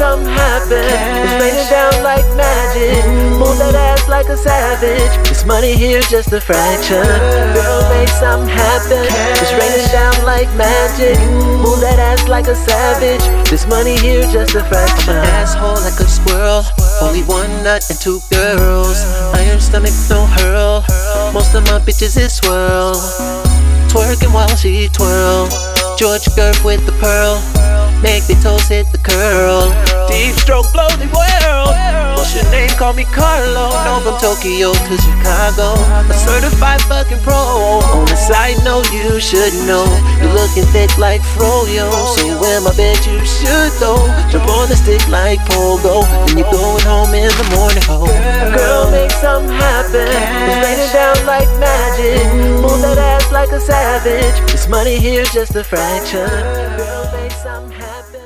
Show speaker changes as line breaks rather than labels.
something happen. It's raining down like magic. Move that ass like a savage. This money here just a fraction. Girl, make something happen. It's raining down like magic. Move that ass like a savage. This money here just a fraction.
I'm an asshole like a squirrel. Only one nut and two girls. Iron stomach, no hurl. Most of my bitches is swirl. Twerking while she twirl. George Gerv with the pearl. World. What's your name? Call me Carlo. No, from Tokyo to Chicago. A certified fucking pro. On the side note, you should know. You're looking thick like Froyo. So in my bed, you should though. Jump on the stick like Pogo. Then you're going home in the morning. Oh.
Girl, make something happen. It's raining down like magic. Move that ass like a savage. This money here just a fraction. Girl, make something happen.